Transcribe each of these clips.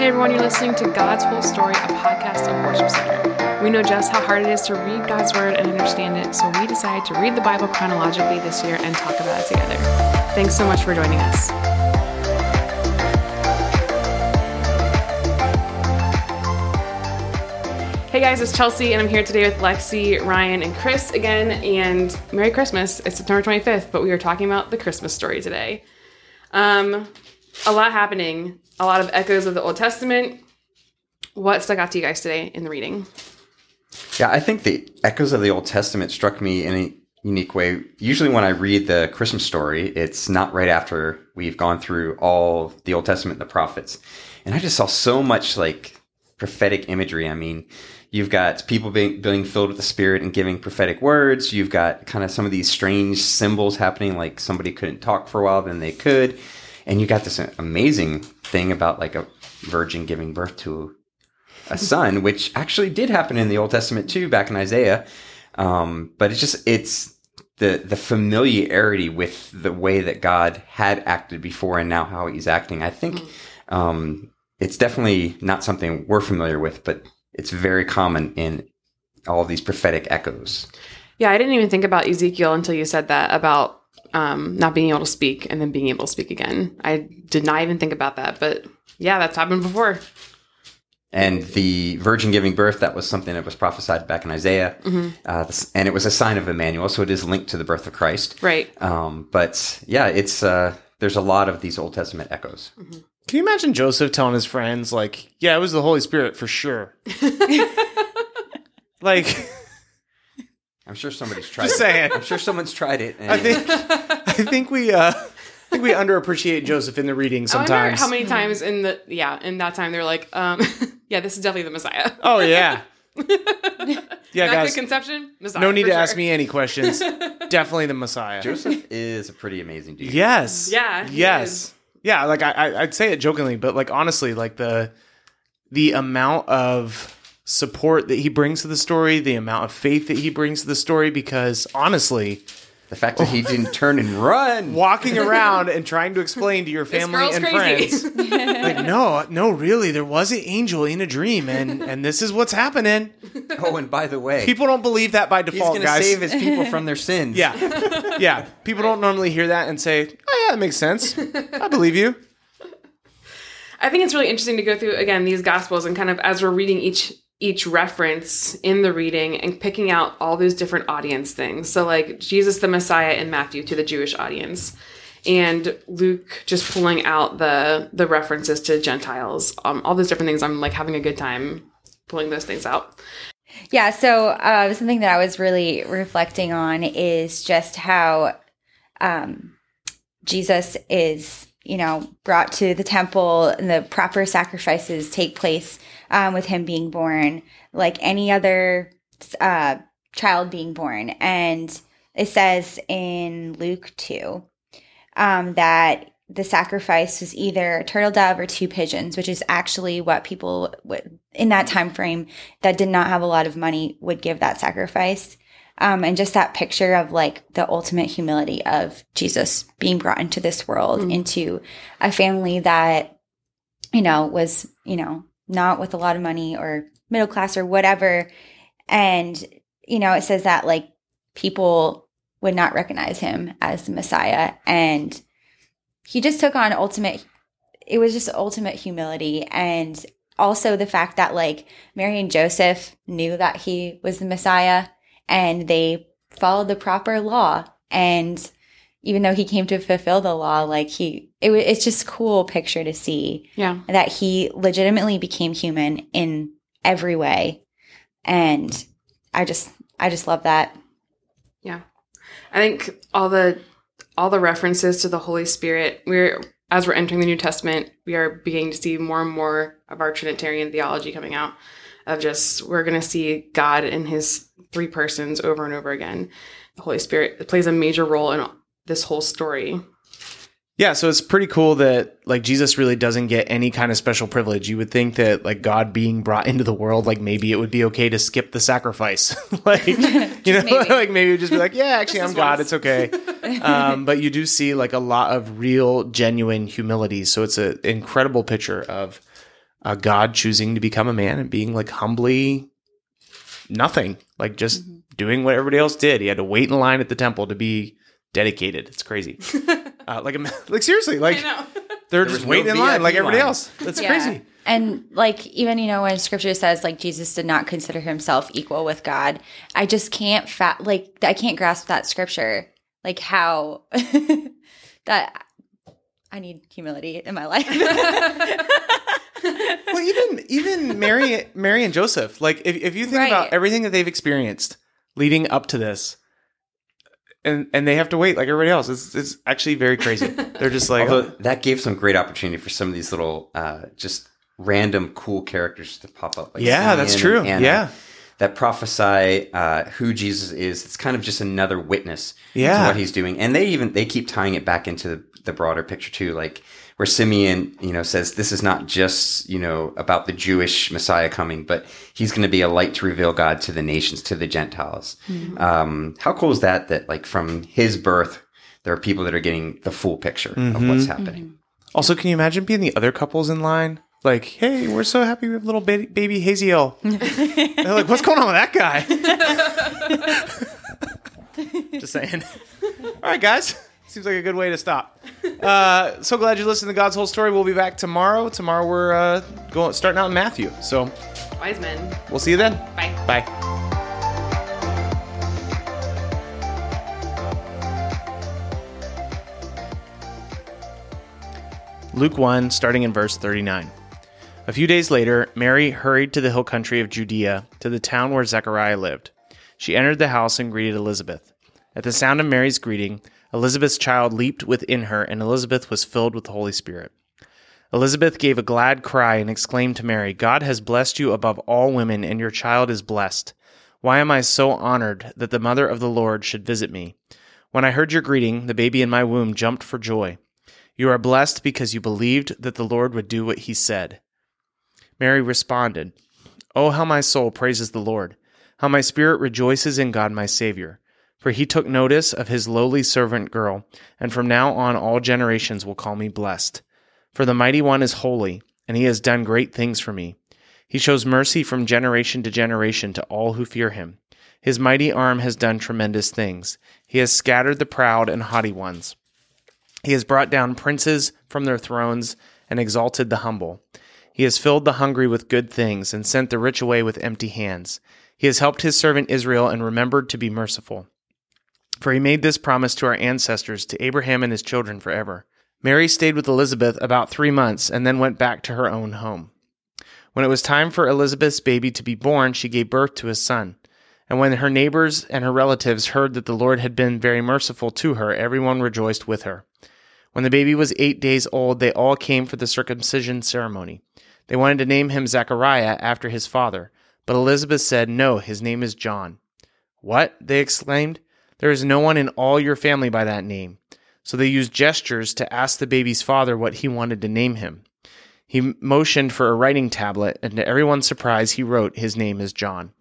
Hey everyone, you're listening to God's Whole Story, a podcast of Worship Center. We know just how hard it is to read God's Word and understand it, so we decided to read the Bible chronologically this year and talk about it together. Thanks so much for joining us. Hey guys, it's Chelsea, and I'm here today with Lexi, Ryan, and Chris again. And Merry Christmas! It's September 25th, but we are talking about the Christmas story today. Um, a lot happening, a lot of echoes of the Old Testament. What stuck out to you guys today in the reading? Yeah, I think the echoes of the Old Testament struck me in a unique way. Usually, when I read the Christmas story, it's not right after we've gone through all the Old Testament and the prophets. And I just saw so much like prophetic imagery. I mean, you've got people being, being filled with the Spirit and giving prophetic words. You've got kind of some of these strange symbols happening, like somebody couldn't talk for a while, then they could. And you got this amazing thing about like a virgin giving birth to a son, which actually did happen in the Old Testament too, back in Isaiah. Um, but it's just it's the the familiarity with the way that God had acted before and now how He's acting. I think um, it's definitely not something we're familiar with, but it's very common in all these prophetic echoes. Yeah, I didn't even think about Ezekiel until you said that about um, not being able to speak and then being able to speak again. I did not even think about that, but yeah, that's happened before. And the virgin giving birth, that was something that was prophesied back in Isaiah. Uh, and it was a sign of Emmanuel, so it is linked to the birth of Christ. Right. Um, but yeah, it's uh, there's a lot of these Old Testament echoes. Can you imagine Joseph telling his friends, like, yeah, it was the Holy Spirit for sure? like, I'm sure somebody's tried Just it. saying. I'm sure someone's tried it. and- I think, I think we, uh, I think we underappreciate Joseph in the reading I sometimes. how many times in the yeah in that time they're like, um, yeah, this is definitely the Messiah. oh yeah, yeah, Immaculate guys. Conception, Messiah. No need for to ask me any questions. Definitely the Messiah. Joseph is a pretty amazing dude. Yes. Yeah, Yes. Yeah. Like I, I, I'd say it jokingly, but like honestly, like the, the amount of support that he brings to the story, the amount of faith that he brings to the story, because honestly, The fact that he didn't turn and run. walking around and trying to explain to your family and crazy. friends, like, no, no, really, there was an angel in a dream, and and this is what's happening. Oh, and by the way, People don't believe that by he's default, going to guys. save his people from their sins. yeah, yeah. People don't normally hear that and say, "Oh yeah, that makes sense. I believe you." I think it's really interesting to go through again these gospels and kind of as we're reading each each reference in the reading and picking out all those different audience things. So like Jesus the Messiah in Matthew to the Jewish audience and Luke just pulling out the the references to Gentiles. Um, all those different things I'm like having a good time pulling those things out. Yeah, so uh, something that I was really reflecting on is just how um, Jesus is, you know, brought to the temple and the proper sacrifices take place um, with him being born, like any other uh, child being born. And it says in Luke 2 um, that the sacrifice was either a turtle dove or two pigeons, which is actually what people would, in that time frame that did not have a lot of money would give that sacrifice. Um, and just that picture of like the ultimate humility of Jesus being brought into this world, into a family that, you know, was, you know, not with a lot of money or middle class or whatever. And, you know, it says that like people would not recognize him as the Messiah. And he just took on ultimate, it was just ultimate humility. And also the fact that like Mary and Joseph knew that he was the Messiah and they followed the proper law. And even though he came to fulfill the law, like he, it, it's just cool picture to see Yeah. that he legitimately became human in every way. And I just, I just love that. Yeah. I think all the all the references to the Holy Spirit, we're as we're entering the New Testament, we are beginning to see more and more of our Trinitarian theology coming out of just we're gonna see God in his three persons over and over again. The Holy Spirit plays a major role in this whole story. Yeah, so it's pretty cool that like Jesus really doesn't get any kind of special privilege. You would think that like God being brought into the world, like maybe it would be okay to skip the sacrifice. like you know, maybe. like maybe it would just be like, yeah, actually I'm God, it's okay. um, but you do see like a lot of real genuine humility. So it's an incredible picture of uh, God choosing to become a man and being like humbly nothing, like just Mhm. doing what everybody else did. He had to wait in line at the temple to be dedicated. It's crazy. uh, like, like seriously, like they're There just was no waiting in line like everybody line. else. That's Yeah. crazy. And like even you know when scripture says like Jesus did not consider himself equal with God, I just can't fat like I can't grasp that scripture. Like how that I need humility in my life. Well, even even Mary, Mary and Joseph, like if, if you think about everything that they've experienced leading up to this, and and they have to wait like everybody else, it's it's actually very crazy. They're just like, Although that gave some great opportunity for some of these little, uh, just random cool characters to pop up. Like yeah, that's true. Anna, Yeah, that prophesy uh, who Jesus is. It's kind of just another witness Yeah. to what he's doing, and they even they keep tying it back into the, the broader picture too, like where Simeon, you know, says this is not just you know about the Jewish Messiah coming, but he's going to be a light to reveal God to the nations, to the Gentiles. Mm-hmm. Um, how cool is that? That like from his birth, there are people that are getting the full picture of what's mm-hmm. happening. Mm-hmm. Also, can you imagine being the other couples in line? Like, hey, we're so happy we have little baby, baby Haziel. They're like, what's going on with that guy? Just saying. All right, guys. Seems like a good way to stop. Uh, so glad you listened to God's whole story. We'll be back tomorrow. Tomorrow we're uh, going starting out in Matthew. So Wise men. we'll see you then. Bye. Bye. Luke 1, starting in verse 39. A few days later, Mary hurried to the hill country of Judea, to the town where Zechariah lived. She entered the house and greeted Elizabeth. At the sound of Mary's greeting, Elizabeth's child leaped within her, and Elizabeth was filled with the Holy Spirit. Elizabeth gave a glad cry and exclaimed to Mary, God has blessed you above all women, and your child is blessed. Why am I so honored that the mother of the Lord should visit me? When I heard your greeting, the baby in my womb jumped for joy. You are blessed because you believed that the Lord would do what he said. Mary responded, Oh, how my soul praises the Lord, how my spirit rejoices in God my Savior. For he took notice of his lowly servant girl, and from now on all generations will call me blessed. For the mighty one is holy, and he has done great things for me. He shows mercy from generation to generation to all who fear him. His mighty arm has done tremendous things. He has scattered the proud and haughty ones. He has brought down princes from their thrones and exalted the humble. He has filled the hungry with good things and sent the rich away with empty hands. He has helped his servant Israel and remembered to be merciful. For he made this promise to our ancestors, to Abraham and his children forever. Mary stayed with Elizabeth about three months and then went back to her own home. When it was time for Elizabeth's baby to be born, she gave birth to a son. And when her neighbors and her relatives heard that the Lord had been very merciful to her, everyone rejoiced with her. When the baby was eight days old, they all came for the circumcision ceremony. They wanted to name him Zechariah after his father, but Elizabeth said, No, his name is John. What? They exclaimed. There is no one in all your family by that name. So they used gestures to ask the baby's father what he wanted to name him. He motioned for a writing tablet, and to everyone's surprise, he wrote, His name is John.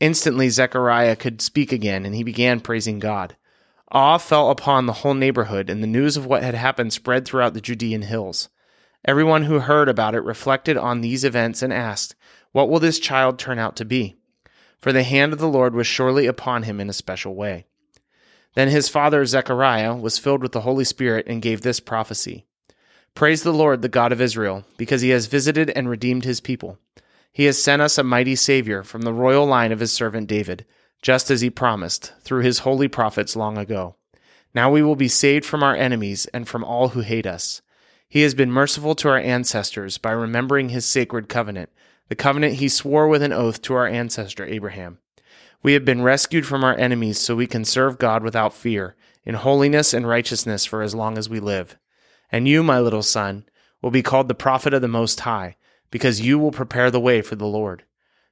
Instantly, Zechariah could speak again, and he began praising God. Awe fell upon the whole neighborhood, and the news of what had happened spread throughout the Judean hills. Everyone who heard about it reflected on these events and asked, What will this child turn out to be? For the hand of the Lord was surely upon him in a special way. Then his father Zechariah was filled with the Holy Spirit and gave this prophecy Praise the Lord, the God of Israel, because he has visited and redeemed his people. He has sent us a mighty Savior from the royal line of his servant David, just as he promised through his holy prophets long ago. Now we will be saved from our enemies and from all who hate us. He has been merciful to our ancestors by remembering his sacred covenant, the covenant he swore with an oath to our ancestor Abraham. We have been rescued from our enemies so we can serve God without fear, in holiness and righteousness for as long as we live. And you, my little son, will be called the prophet of the Most High, because you will prepare the way for the Lord.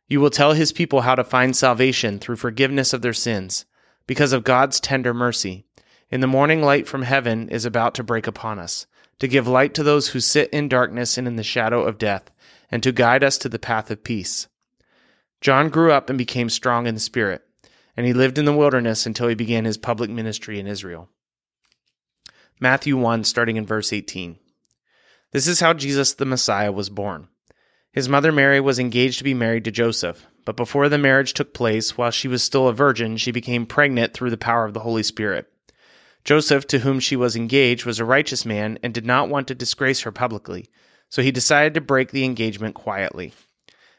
You will tell his people how to find salvation through forgiveness of their sins, because of God's tender mercy. In the morning light from heaven is about to break upon us, to give light to those who sit in darkness and in the shadow of death, and to guide us to the path of peace. John grew up and became strong in the Spirit, and he lived in the wilderness until he began his public ministry in Israel. Matthew 1, starting in verse 18. This is how Jesus the Messiah was born. His mother Mary was engaged to be married to Joseph, but before the marriage took place, while she was still a virgin, she became pregnant through the power of the Holy Spirit. Joseph, to whom she was engaged, was a righteous man and did not want to disgrace her publicly, so he decided to break the engagement quietly.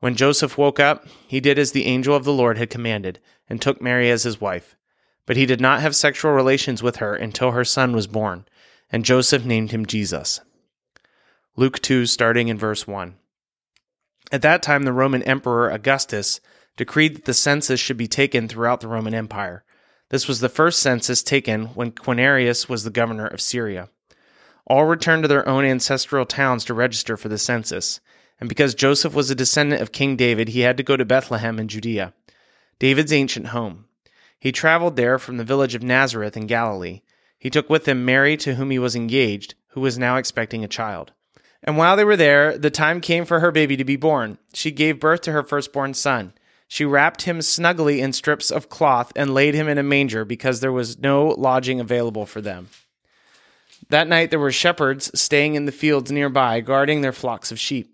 When Joseph woke up, he did as the angel of the Lord had commanded, and took Mary as his wife. But he did not have sexual relations with her until her son was born, and Joseph named him Jesus. Luke 2, starting in verse 1. At that time, the Roman Emperor Augustus decreed that the census should be taken throughout the Roman Empire. This was the first census taken when Quirinius was the governor of Syria. All returned to their own ancestral towns to register for the census, and because Joseph was a descendant of King David, he had to go to Bethlehem in Judea, David's ancient home. He traveled there from the village of Nazareth in Galilee. He took with him Mary, to whom he was engaged, who was now expecting a child. And while they were there, the time came for her baby to be born. She gave birth to her firstborn son. She wrapped him snugly in strips of cloth and laid him in a manger because there was no lodging available for them. That night there were shepherds staying in the fields nearby, guarding their flocks of sheep.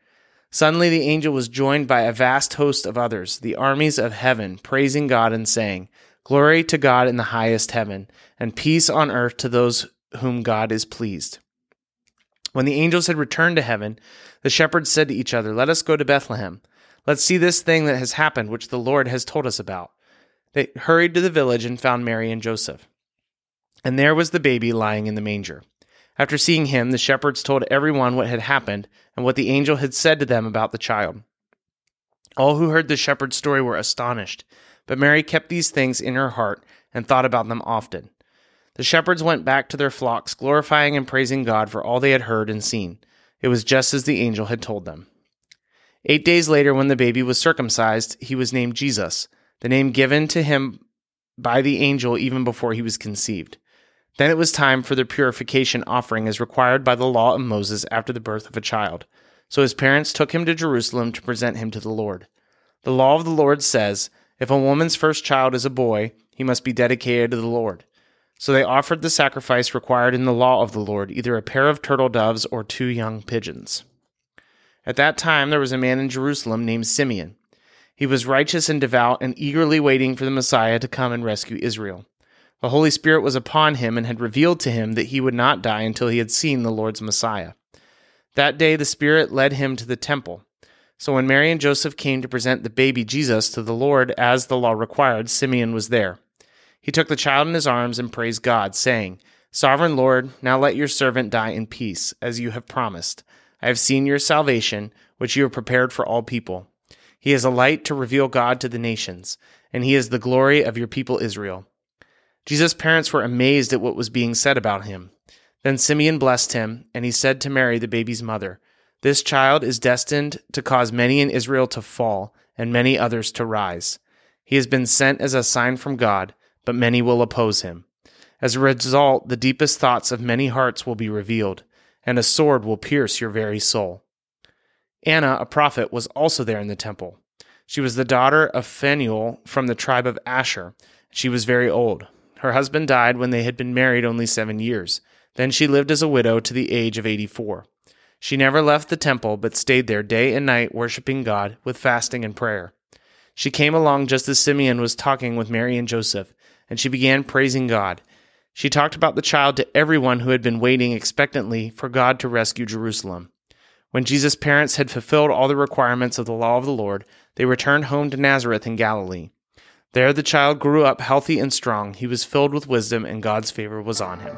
Suddenly the angel was joined by a vast host of others, the armies of heaven, praising God and saying, Glory to God in the highest heaven, and peace on earth to those whom God is pleased. When the angels had returned to heaven, the shepherds said to each other, Let us go to Bethlehem Let's see this thing that has happened, which the Lord has told us about. They hurried to the village and found Mary and Joseph. And there was the baby lying in the manger. After seeing him, the shepherds told everyone what had happened and what the angel had said to them about the child. All who heard the shepherd's story were astonished, but Mary kept these things in her heart and thought about them often. The shepherds went back to their flocks, glorifying and praising God for all they had heard and seen. It was just as the angel had told them. Eight days later, when the baby was circumcised, he was named Jesus, the name given to him by the angel even before he was conceived. Then it was time for the purification offering as required by the law of Moses after the birth of a child. So his parents took him to Jerusalem to present him to the Lord. The law of the Lord says, if a woman's first child is a boy, he must be dedicated to the Lord. So they offered the sacrifice required in the law of the Lord, either a pair of turtle doves or two young pigeons. At that time there was a man in Jerusalem named Simeon. He was righteous and devout and eagerly waiting for the Messiah to come and rescue Israel. The Holy Spirit was upon him and had revealed to him that he would not die until he had seen the Lord's Messiah. That day the Spirit led him to the temple. So when Mary and Joseph came to present the baby Jesus to the Lord as the law required, Simeon was there. He took the child in his arms and praised God, saying, Sovereign Lord, now let your servant die in peace, as you have promised. I have seen your salvation, which you have prepared for all people. He is a light to reveal God to the nations, and he is the glory of your people Israel. Jesus' parents were amazed at what was being said about him. Then Simeon blessed him, and he said to Mary, the baby's mother, This child is destined to cause many in Israel to fall, and many others to rise. He has been sent as a sign from God, but many will oppose him. As a result, the deepest thoughts of many hearts will be revealed and a sword will pierce your very soul. Anna, a prophet, was also there in the temple. She was the daughter of Phanuel from the tribe of Asher. She was very old. Her husband died when they had been married only seven years. Then she lived as a widow to the age of 84. She never left the temple, but stayed there day and night, worshiping God with fasting and prayer. She came along just as Simeon was talking with Mary and Joseph, and she began praising God. She talked about the child to everyone who had been waiting expectantly for God to rescue Jerusalem. When Jesus' parents had fulfilled all the requirements of the law of the Lord, they returned home to Nazareth in Galilee. There the child grew up healthy and strong. He was filled with wisdom, and God's favor was on him.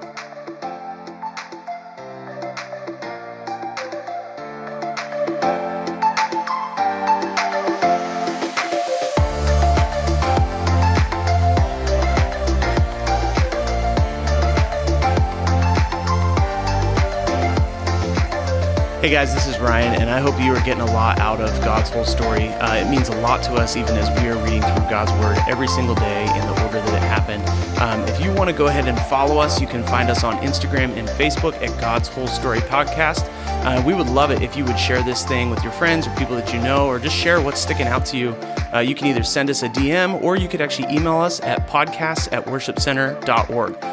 Hey guys, this is Ryan, and I hope you are getting a lot out of God's whole story. Uh, it means a lot to us, even as we are reading through God's Word every single day in the order that it happened. Um, if you want to go ahead and follow us, you can find us on Instagram and Facebook at God's Whole Story Podcast. Uh, we would love it if you would share this thing with your friends or people that you know, or just share what's sticking out to you. Uh, you can either send us a DM or you could actually email us at podcast at worshipcenter.org.